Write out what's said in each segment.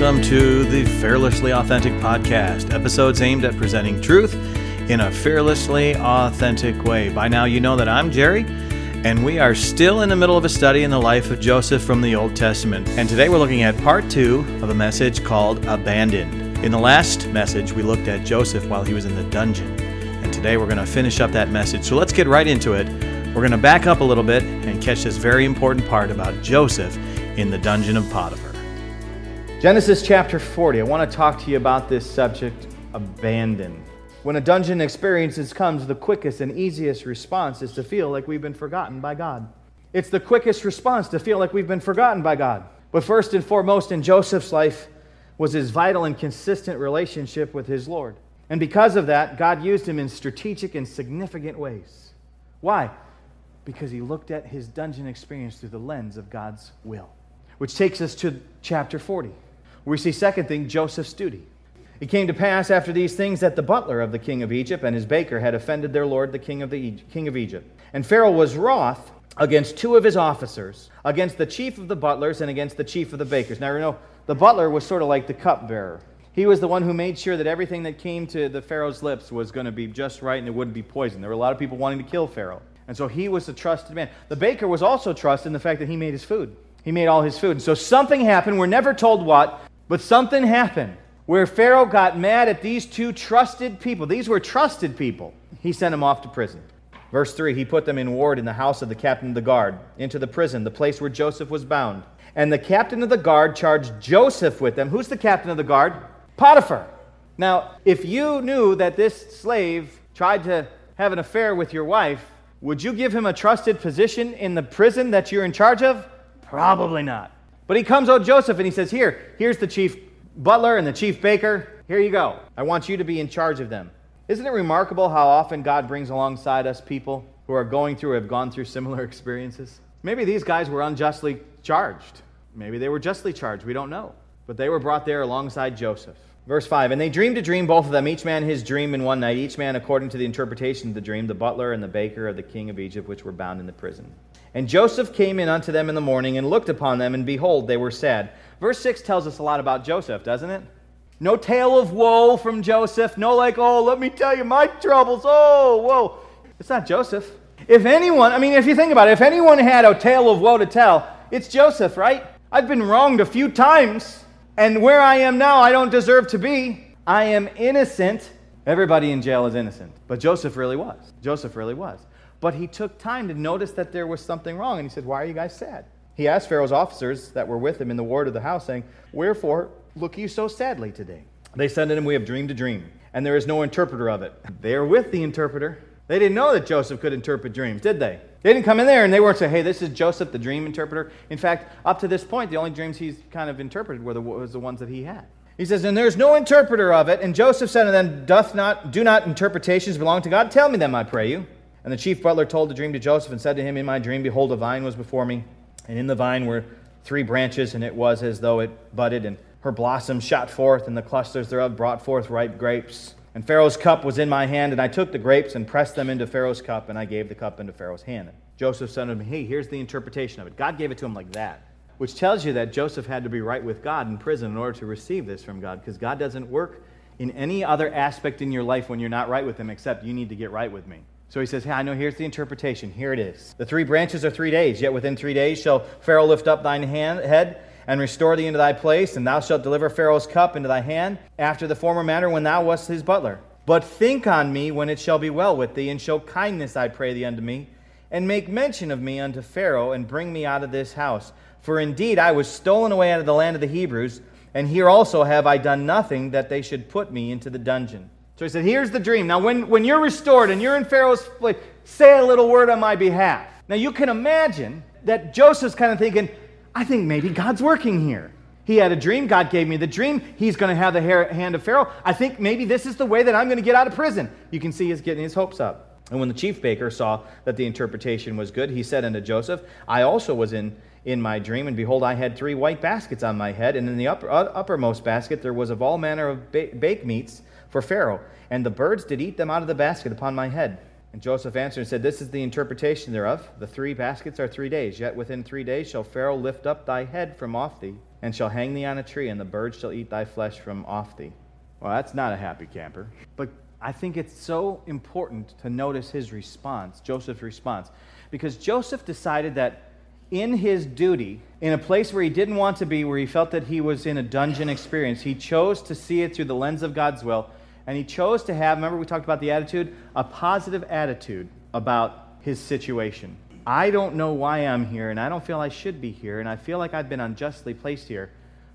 Welcome to the Fearlessly Authentic Podcast, episodes aimed at presenting truth in a fearlessly authentic way. By now, you know that I'm Jerry, and we are still in the middle of a study in the life of Joseph from the Old Testament. And today we're looking at part two of a message called Abandoned. In the last message, we looked at Joseph while he was in the dungeon. And today we're going to finish up that message. So let's get right into it. We're going to back up a little bit and catch this very important part about Joseph in the dungeon of Potiphar. Genesis chapter 40. I want to talk to you about this subject abandon. When a dungeon experiences comes, the quickest and easiest response is to feel like we've been forgotten by God. It's the quickest response to feel like we've been forgotten by God. But first and foremost in Joseph's life was his vital and consistent relationship with his Lord. And because of that, God used him in strategic and significant ways. Why? Because he looked at his dungeon experience through the lens of God's will. Which takes us to chapter 40. We see, second thing, Joseph's duty. It came to pass after these things that the butler of the king of Egypt and his baker had offended their lord, the king of, the king of Egypt. And Pharaoh was wroth against two of his officers, against the chief of the butlers and against the chief of the bakers. Now, you know, the butler was sort of like the cupbearer. He was the one who made sure that everything that came to the Pharaoh's lips was going to be just right and it wouldn't be poisoned. There were a lot of people wanting to kill Pharaoh. And so he was a trusted man. The baker was also trusted in the fact that he made his food. He made all his food. And so something happened. We're never told what, but something happened where Pharaoh got mad at these two trusted people. These were trusted people. He sent them off to prison. Verse 3 He put them in ward in the house of the captain of the guard, into the prison, the place where Joseph was bound. And the captain of the guard charged Joseph with them. Who's the captain of the guard? Potiphar. Now, if you knew that this slave tried to have an affair with your wife, would you give him a trusted position in the prison that you're in charge of? Probably not. But he comes out Joseph and he says, Here, here's the chief butler and the chief baker. Here you go. I want you to be in charge of them. Isn't it remarkable how often God brings alongside us people who are going through or have gone through similar experiences? Maybe these guys were unjustly charged. Maybe they were justly charged. We don't know. But they were brought there alongside Joseph. Verse 5 And they dreamed a dream, both of them, each man his dream in one night, each man according to the interpretation of the dream, the butler and the baker of the king of Egypt, which were bound in the prison. And Joseph came in unto them in the morning and looked upon them, and behold, they were sad. Verse 6 tells us a lot about Joseph, doesn't it? No tale of woe from Joseph. No, like, oh, let me tell you my troubles. Oh, whoa. It's not Joseph. If anyone, I mean, if you think about it, if anyone had a tale of woe to tell, it's Joseph, right? I've been wronged a few times, and where I am now, I don't deserve to be. I am innocent. Everybody in jail is innocent. But Joseph really was. Joseph really was. But he took time to notice that there was something wrong. And he said, Why are you guys sad? He asked Pharaoh's officers that were with him in the ward of the house, saying, Wherefore look you so sadly today? They said to him, We have dreamed a dream, and there is no interpreter of it. They are with the interpreter. They didn't know that Joseph could interpret dreams, did they? They didn't come in there and they weren't saying, hey, this is Joseph, the dream interpreter. In fact, up to this point, the only dreams he's kind of interpreted were the, was the ones that he had. He says, and there's no interpreter of it. And Joseph said to them, Doth not, do not interpretations belong to God? Tell me them, I pray you. And the chief butler told the dream to Joseph and said to him, In my dream, behold, a vine was before me, and in the vine were three branches, and it was as though it budded, and her blossoms shot forth, and the clusters thereof brought forth ripe grapes. And Pharaoh's cup was in my hand, and I took the grapes and pressed them into Pharaoh's cup, and I gave the cup into Pharaoh's hand. And Joseph said to me, Hey, here's the interpretation of it. God gave it to him like that, which tells you that Joseph had to be right with God in prison in order to receive this from God, because God doesn't work in any other aspect in your life when you're not right with Him, except you need to get right with me. So he says, Hey, I know here's the interpretation. Here it is. The three branches are three days, yet within three days shall Pharaoh lift up thine hand, head and restore thee into thy place, and thou shalt deliver Pharaoh's cup into thy hand after the former manner when thou wast his butler. But think on me when it shall be well with thee, and show kindness, I pray thee, unto me, and make mention of me unto Pharaoh, and bring me out of this house. For indeed I was stolen away out of the land of the Hebrews, and here also have I done nothing that they should put me into the dungeon. So he said, Here's the dream. Now, when, when you're restored and you're in Pharaoh's place, say a little word on my behalf. Now, you can imagine that Joseph's kind of thinking, I think maybe God's working here. He had a dream. God gave me the dream. He's going to have the hand of Pharaoh. I think maybe this is the way that I'm going to get out of prison. You can see he's getting his hopes up. And when the chief baker saw that the interpretation was good, he said unto Joseph, I also was in, in my dream, and behold, I had three white baskets on my head, and in the upper, uh, uppermost basket there was of all manner of ba- bake meats for Pharaoh, and the birds did eat them out of the basket upon my head. And Joseph answered and said, This is the interpretation thereof. The three baskets are three days, yet within three days shall Pharaoh lift up thy head from off thee, and shall hang thee on a tree, and the birds shall eat thy flesh from off thee. Well, that's not a happy camper. But I think it's so important to notice his response, Joseph's response, because Joseph decided that in his duty, in a place where he didn't want to be, where he felt that he was in a dungeon experience, he chose to see it through the lens of God's will. And he chose to have, remember we talked about the attitude? A positive attitude about his situation. I don't know why I'm here, and I don't feel I should be here, and I feel like I've been unjustly placed here.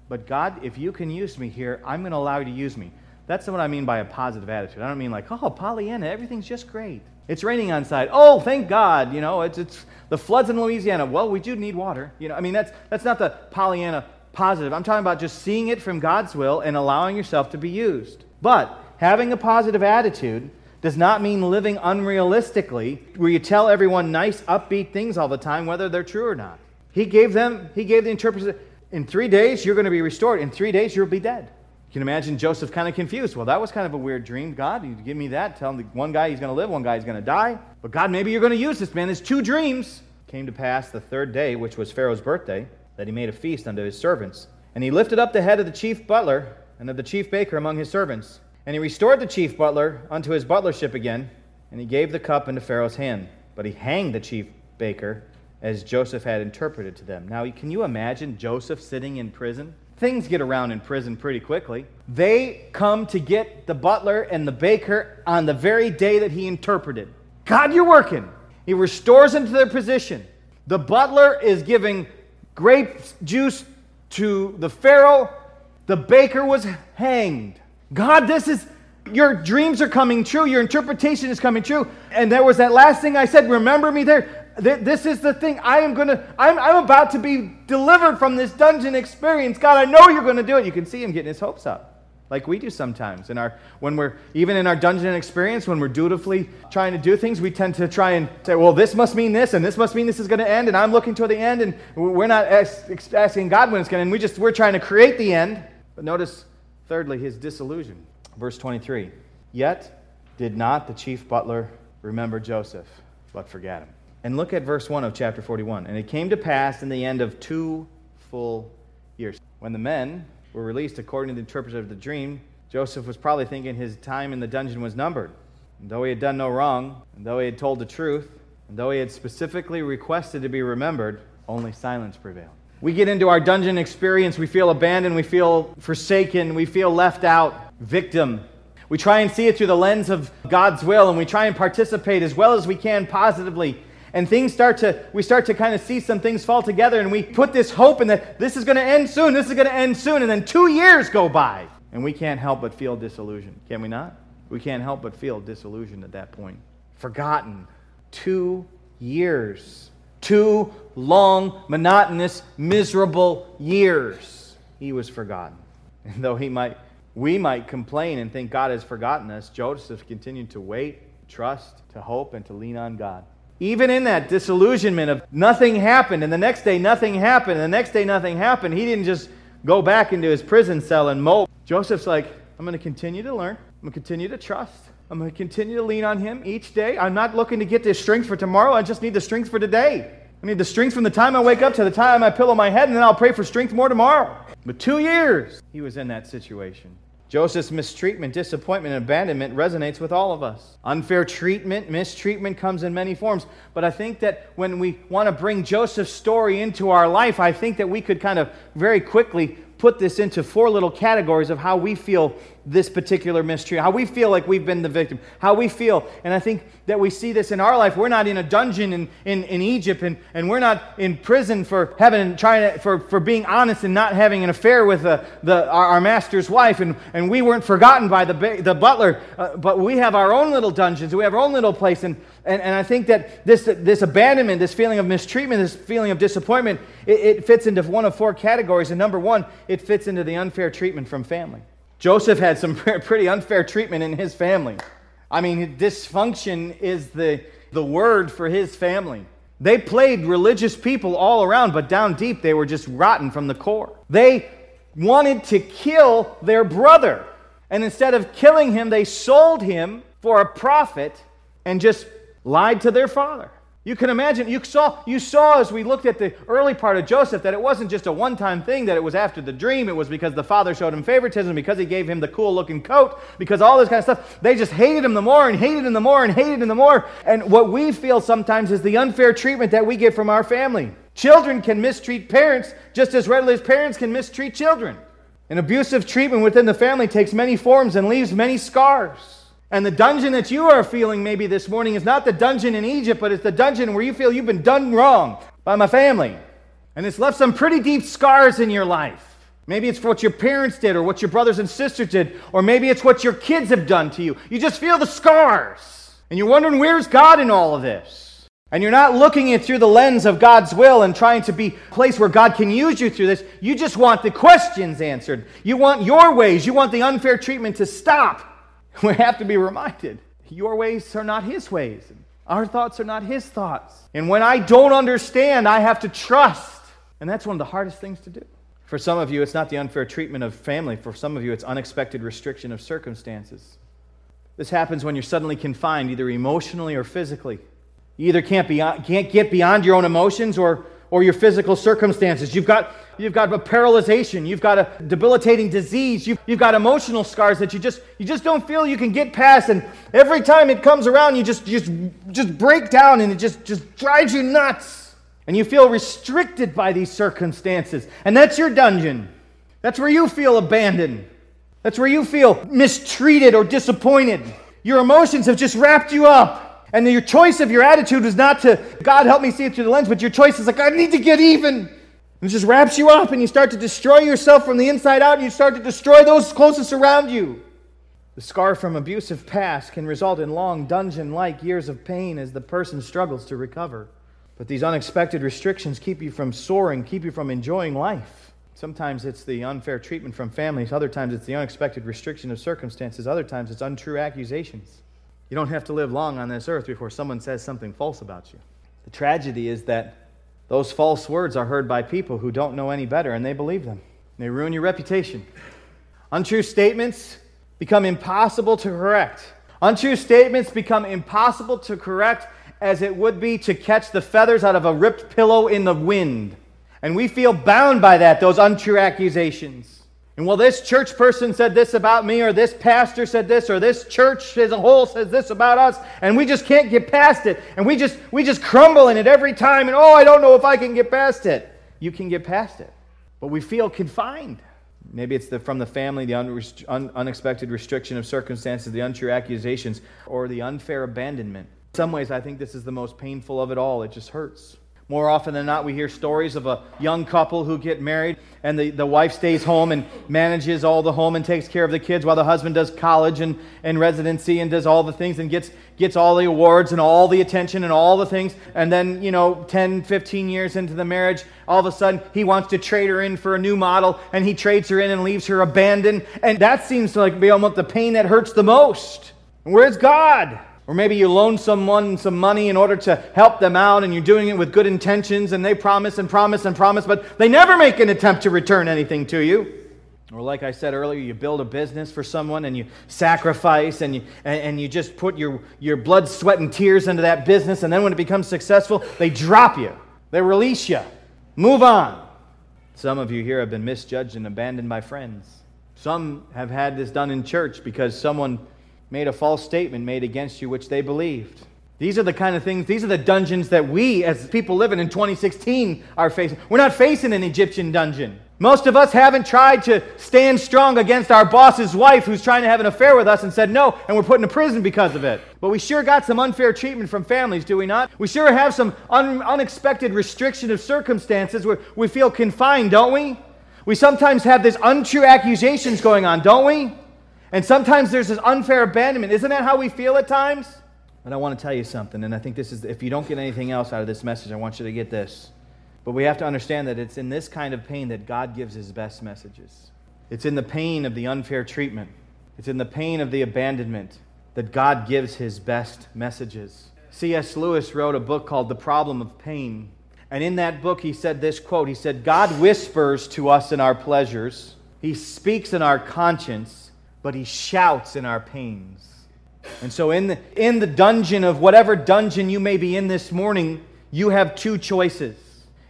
But God, if you can use me here, I'm going to allow you to use me. That's what I mean by a positive attitude. I don't mean like, oh, Pollyanna, everything's just great. It's raining outside. Oh, thank God. You know, it's, it's the floods in Louisiana. Well, we do need water. You know, I mean, that's, that's not the Pollyanna positive. I'm talking about just seeing it from God's will and allowing yourself to be used. But having a positive attitude does not mean living unrealistically, where you tell everyone nice, upbeat things all the time, whether they're true or not. He gave them, he gave the interpreter, in three days you're going to be restored. In three days you'll be dead. You can imagine Joseph kind of confused. Well, that was kind of a weird dream. God, you give me that. Tell him one guy he's going to live, one guy he's going to die. But God, maybe you're going to use this man. There's two dreams. Came to pass the third day, which was Pharaoh's birthday, that he made a feast unto his servants. And he lifted up the head of the chief butler and of the chief baker among his servants. And he restored the chief butler unto his butlership again, and he gave the cup into Pharaoh's hand. But he hanged the chief baker as Joseph had interpreted to them. Now, can you imagine Joseph sitting in prison? Things get around in prison pretty quickly. They come to get the butler and the baker on the very day that he interpreted. God, you're working. He restores them to their position. The butler is giving grape juice to the Pharaoh. The baker was hanged. God, this is your dreams are coming true. Your interpretation is coming true. And there was that last thing I said, remember me there. This is the thing. I am going to, I'm, I'm about to be delivered from this dungeon experience. God, I know you're going to do it. You can see him getting his hopes up. Like we do sometimes in our when we're even in our dungeon experience when we're dutifully trying to do things we tend to try and say well this must mean this and this must mean this is going to end and I'm looking toward the end and we're not asking God when it's going to end we just we're trying to create the end but notice thirdly his disillusion verse 23 yet did not the chief butler remember Joseph but forget him and look at verse 1 of chapter 41. And it came to pass in the end of two full years. When the men were released according to the interpretation of the dream, Joseph was probably thinking his time in the dungeon was numbered. And though he had done no wrong, and though he had told the truth, and though he had specifically requested to be remembered, only silence prevailed. We get into our dungeon experience, we feel abandoned, we feel forsaken, we feel left out, victim. We try and see it through the lens of God's will, and we try and participate as well as we can positively. And things start to we start to kind of see some things fall together and we put this hope in that this is going to end soon this is going to end soon and then two years go by and we can't help but feel disillusioned. Can we not? We can't help but feel disillusioned at that point. Forgotten. Two years two long monotonous miserable years he was forgotten and though he might we might complain and think god has forgotten us joseph continued to wait trust to hope and to lean on god even in that disillusionment of nothing happened, and the next day nothing happened, and the next day nothing happened, he didn't just go back into his prison cell and mope. Joseph's like, I'm going to continue to learn. I'm going to continue to trust. I'm going to continue to lean on him each day. I'm not looking to get this strength for tomorrow. I just need the strength for today. I need the strength from the time I wake up to the time I pillow my head, and then I'll pray for strength more tomorrow. But two years, he was in that situation. Joseph's mistreatment, disappointment, and abandonment resonates with all of us. Unfair treatment, mistreatment comes in many forms. But I think that when we want to bring Joseph's story into our life, I think that we could kind of very quickly put this into four little categories of how we feel this particular mystery, how we feel like we've been the victim, how we feel. And I think that we see this in our life. We're not in a dungeon in, in, in Egypt, and, and we're not in prison for having trying to, for, for being honest and not having an affair with the, the, our, our master's wife, and, and we weren't forgotten by the, the butler, uh, but we have our own little dungeons, we have our own little place. And, and, and I think that this, this abandonment, this feeling of mistreatment, this feeling of disappointment, it, it fits into one of four categories. And number one, it fits into the unfair treatment from family. Joseph had some pretty unfair treatment in his family. I mean, dysfunction is the, the word for his family. They played religious people all around, but down deep they were just rotten from the core. They wanted to kill their brother. And instead of killing him, they sold him for a profit and just lied to their father. You can imagine, you saw, you saw as we looked at the early part of Joseph that it wasn't just a one time thing, that it was after the dream. It was because the father showed him favoritism, because he gave him the cool looking coat, because all this kind of stuff. They just hated him the more and hated him the more and hated him the more. And what we feel sometimes is the unfair treatment that we get from our family. Children can mistreat parents just as readily as parents can mistreat children. An abusive treatment within the family takes many forms and leaves many scars. And the dungeon that you are feeling maybe this morning is not the dungeon in Egypt, but it's the dungeon where you feel you've been done wrong by my family. And it's left some pretty deep scars in your life. Maybe it's for what your parents did, or what your brothers and sisters did, or maybe it's what your kids have done to you. You just feel the scars. And you're wondering, where's God in all of this? And you're not looking it through the lens of God's will and trying to be a place where God can use you through this. You just want the questions answered. You want your ways. You want the unfair treatment to stop. We have to be reminded your ways are not his ways. Our thoughts are not his thoughts. And when I don't understand, I have to trust. And that's one of the hardest things to do. For some of you, it's not the unfair treatment of family. For some of you, it's unexpected restriction of circumstances. This happens when you're suddenly confined, either emotionally or physically. You either can't, be, can't get beyond your own emotions or or your physical circumstances. You've got, you've got a paralyzation. You've got a debilitating disease. You've, you've got emotional scars that you just, you just don't feel you can get past. And every time it comes around, you just, just, just break down and it just, just drives you nuts. And you feel restricted by these circumstances. And that's your dungeon. That's where you feel abandoned. That's where you feel mistreated or disappointed. Your emotions have just wrapped you up. And your choice of your attitude is not to, God, help me see it through the lens, but your choice is like, I need to get even. And it just wraps you up, and you start to destroy yourself from the inside out, and you start to destroy those closest around you. The scar from abusive past can result in long dungeon like years of pain as the person struggles to recover. But these unexpected restrictions keep you from soaring, keep you from enjoying life. Sometimes it's the unfair treatment from families, other times it's the unexpected restriction of circumstances, other times it's untrue accusations. You don't have to live long on this earth before someone says something false about you. The tragedy is that those false words are heard by people who don't know any better and they believe them. They ruin your reputation. Untrue statements become impossible to correct. Untrue statements become impossible to correct as it would be to catch the feathers out of a ripped pillow in the wind. And we feel bound by that, those untrue accusations. And well, this church person said this about me, or this pastor said this, or this church as a whole says this about us, and we just can't get past it. And we just we just crumble in it every time, and oh, I don't know if I can get past it. You can get past it. But we feel confined. Maybe it's the, from the family, the un, unexpected restriction of circumstances, the untrue accusations, or the unfair abandonment. In some ways, I think this is the most painful of it all. It just hurts. More often than not, we hear stories of a young couple who get married and the, the wife stays home and manages all the home and takes care of the kids while the husband does college and, and residency and does all the things and gets, gets all the awards and all the attention and all the things. And then, you know, 10, 15 years into the marriage, all of a sudden he wants to trade her in for a new model and he trades her in and leaves her abandoned. And that seems to like be almost the pain that hurts the most. Where's God? Or maybe you loan someone some money in order to help them out and you're doing it with good intentions and they promise and promise and promise, but they never make an attempt to return anything to you. Or, like I said earlier, you build a business for someone and you sacrifice and you, and, you just put your, your blood, sweat, and tears into that business, and then when it becomes successful, they drop you, they release you, move on. Some of you here have been misjudged and abandoned by friends. Some have had this done in church because someone made a false statement made against you, which they believed. These are the kind of things, these are the dungeons that we, as people living in 2016, are facing. We're not facing an Egyptian dungeon. Most of us haven't tried to stand strong against our boss's wife who's trying to have an affair with us and said no, and we're put in a prison because of it. But we sure got some unfair treatment from families, do we not? We sure have some un- unexpected restriction of circumstances where we feel confined, don't we? We sometimes have these untrue accusations going on, don't we? And sometimes there's this unfair abandonment. Isn't that how we feel at times? But I want to tell you something, and I think this is, if you don't get anything else out of this message, I want you to get this. But we have to understand that it's in this kind of pain that God gives his best messages. It's in the pain of the unfair treatment, it's in the pain of the abandonment that God gives his best messages. C.S. Lewis wrote a book called The Problem of Pain. And in that book, he said this quote He said, God whispers to us in our pleasures, He speaks in our conscience, but he shouts in our pains. And so, in the, in the dungeon of whatever dungeon you may be in this morning, you have two choices.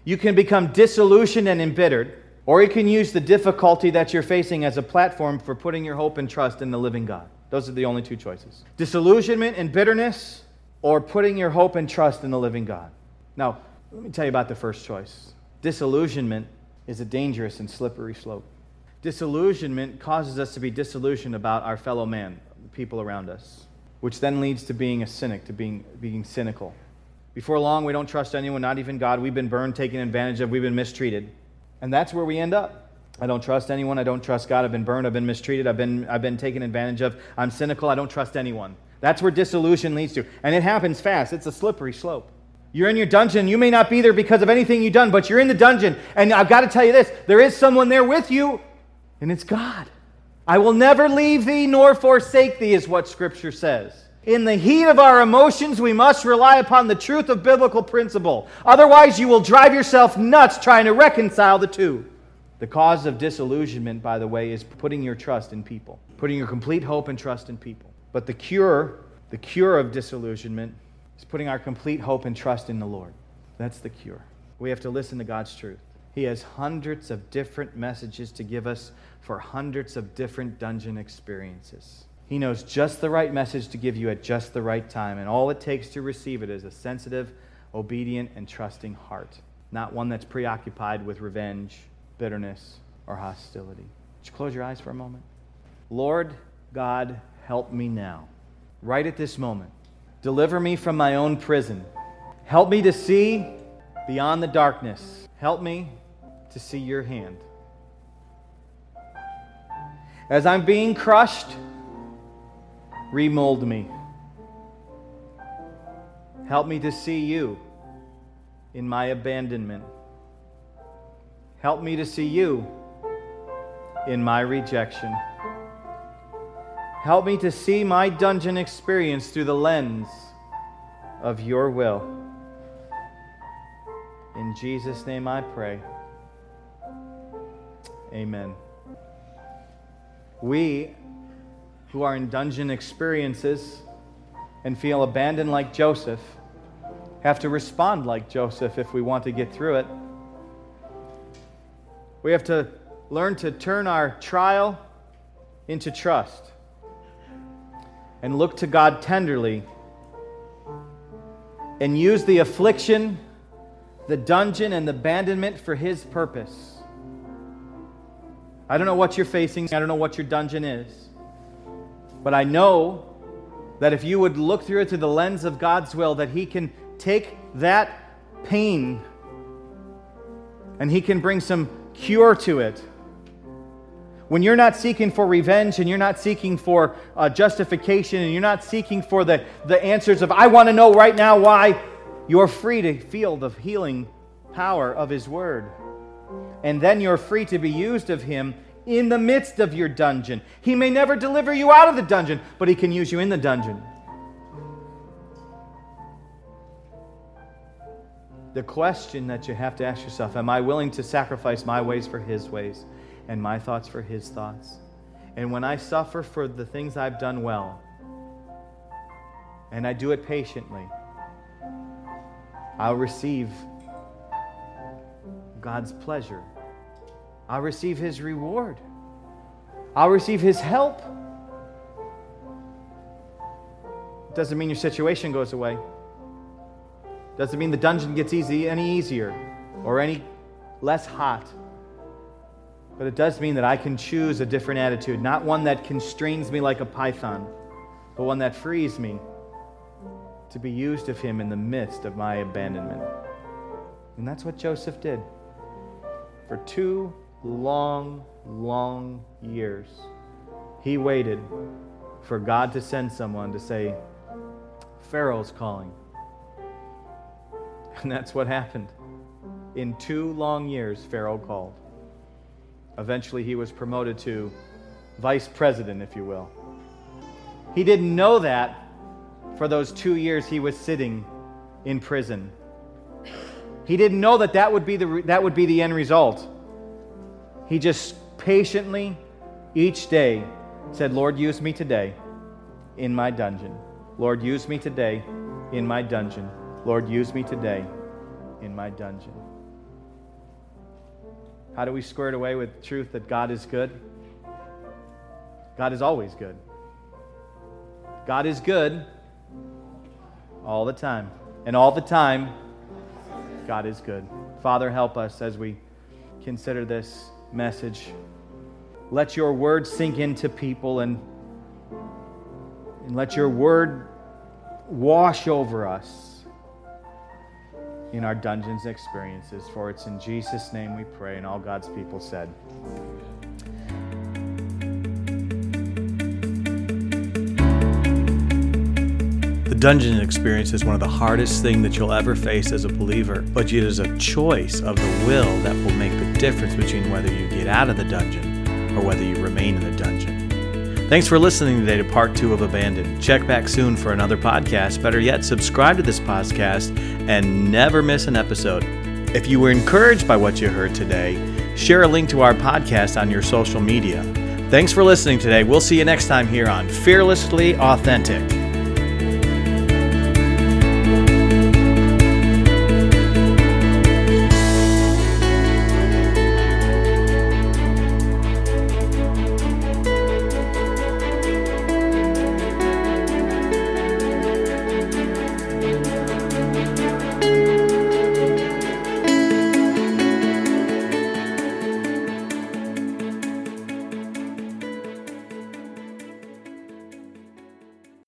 You can become disillusioned and embittered, or you can use the difficulty that you're facing as a platform for putting your hope and trust in the living God. Those are the only two choices disillusionment and bitterness, or putting your hope and trust in the living God. Now, let me tell you about the first choice. Disillusionment is a dangerous and slippery slope. Disillusionment causes us to be disillusioned about our fellow man, the people around us, which then leads to being a cynic, to being, being cynical. Before long, we don't trust anyone, not even God. We've been burned, taken advantage of, we've been mistreated. And that's where we end up. I don't trust anyone. I don't trust God. I've been burned. I've been mistreated. I've been, I've been taken advantage of. I'm cynical. I don't trust anyone. That's where disillusion leads to. And it happens fast. It's a slippery slope. You're in your dungeon. You may not be there because of anything you've done, but you're in the dungeon. And I've got to tell you this there is someone there with you and it's God. I will never leave thee nor forsake thee, is what Scripture says. In the heat of our emotions, we must rely upon the truth of biblical principle. Otherwise, you will drive yourself nuts trying to reconcile the two. The cause of disillusionment, by the way, is putting your trust in people, putting your complete hope and trust in people. But the cure, the cure of disillusionment, is putting our complete hope and trust in the Lord. That's the cure. We have to listen to God's truth. He has hundreds of different messages to give us for hundreds of different dungeon experiences. He knows just the right message to give you at just the right time, and all it takes to receive it is a sensitive, obedient, and trusting heart, not one that's preoccupied with revenge, bitterness, or hostility. Would you close your eyes for a moment? Lord God, help me now. Right at this moment. Deliver me from my own prison. Help me to see beyond the darkness. Help me to see your hand. As I'm being crushed, remold me. Help me to see you in my abandonment. Help me to see you in my rejection. Help me to see my dungeon experience through the lens of your will. In Jesus' name I pray. Amen. We who are in dungeon experiences and feel abandoned like Joseph have to respond like Joseph if we want to get through it. We have to learn to turn our trial into trust and look to God tenderly and use the affliction, the dungeon, and the abandonment for His purpose. I don't know what you're facing, I don't know what your dungeon is. But I know that if you would look through it through the lens of God's will, that He can take that pain and He can bring some cure to it. When you're not seeking for revenge and you're not seeking for uh, justification and you're not seeking for the, the answers of, I want to know right now why, you're free to feel the healing power of His Word and then you're free to be used of Him in the midst of your dungeon. He may never deliver you out of the dungeon, but He can use you in the dungeon. The question that you have to ask yourself Am I willing to sacrifice my ways for His ways and my thoughts for His thoughts? And when I suffer for the things I've done well, and I do it patiently, I'll receive God's pleasure I'll receive his reward. I'll receive his help. Doesn't mean your situation goes away. Doesn't mean the dungeon gets easy any easier or any less hot. But it does mean that I can choose a different attitude, not one that constrains me like a python, but one that frees me to be used of him in the midst of my abandonment. And that's what Joseph did. For two long, long years, he waited for God to send someone to say, Pharaoh's calling. And that's what happened. In two long years, Pharaoh called. Eventually, he was promoted to vice president, if you will. He didn't know that for those two years he was sitting in prison. He didn't know that that would be the, that would be the end result. He just patiently, each day, said, Lord, use me today. in my dungeon. Lord, use me today in my dungeon. Lord, use me today in my dungeon. How do we square it away with truth that God is good? God is always good. God is good all the time. And all the time, God is good. Father, help us as we consider this message. Let your word sink into people and, and let your word wash over us in our dungeons experiences. For it's in Jesus' name we pray, and all God's people said. Dungeon experience is one of the hardest things that you'll ever face as a believer, but it is a choice of the will that will make the difference between whether you get out of the dungeon or whether you remain in the dungeon. Thanks for listening today to part two of Abandoned. Check back soon for another podcast. Better yet, subscribe to this podcast and never miss an episode. If you were encouraged by what you heard today, share a link to our podcast on your social media. Thanks for listening today. We'll see you next time here on Fearlessly Authentic.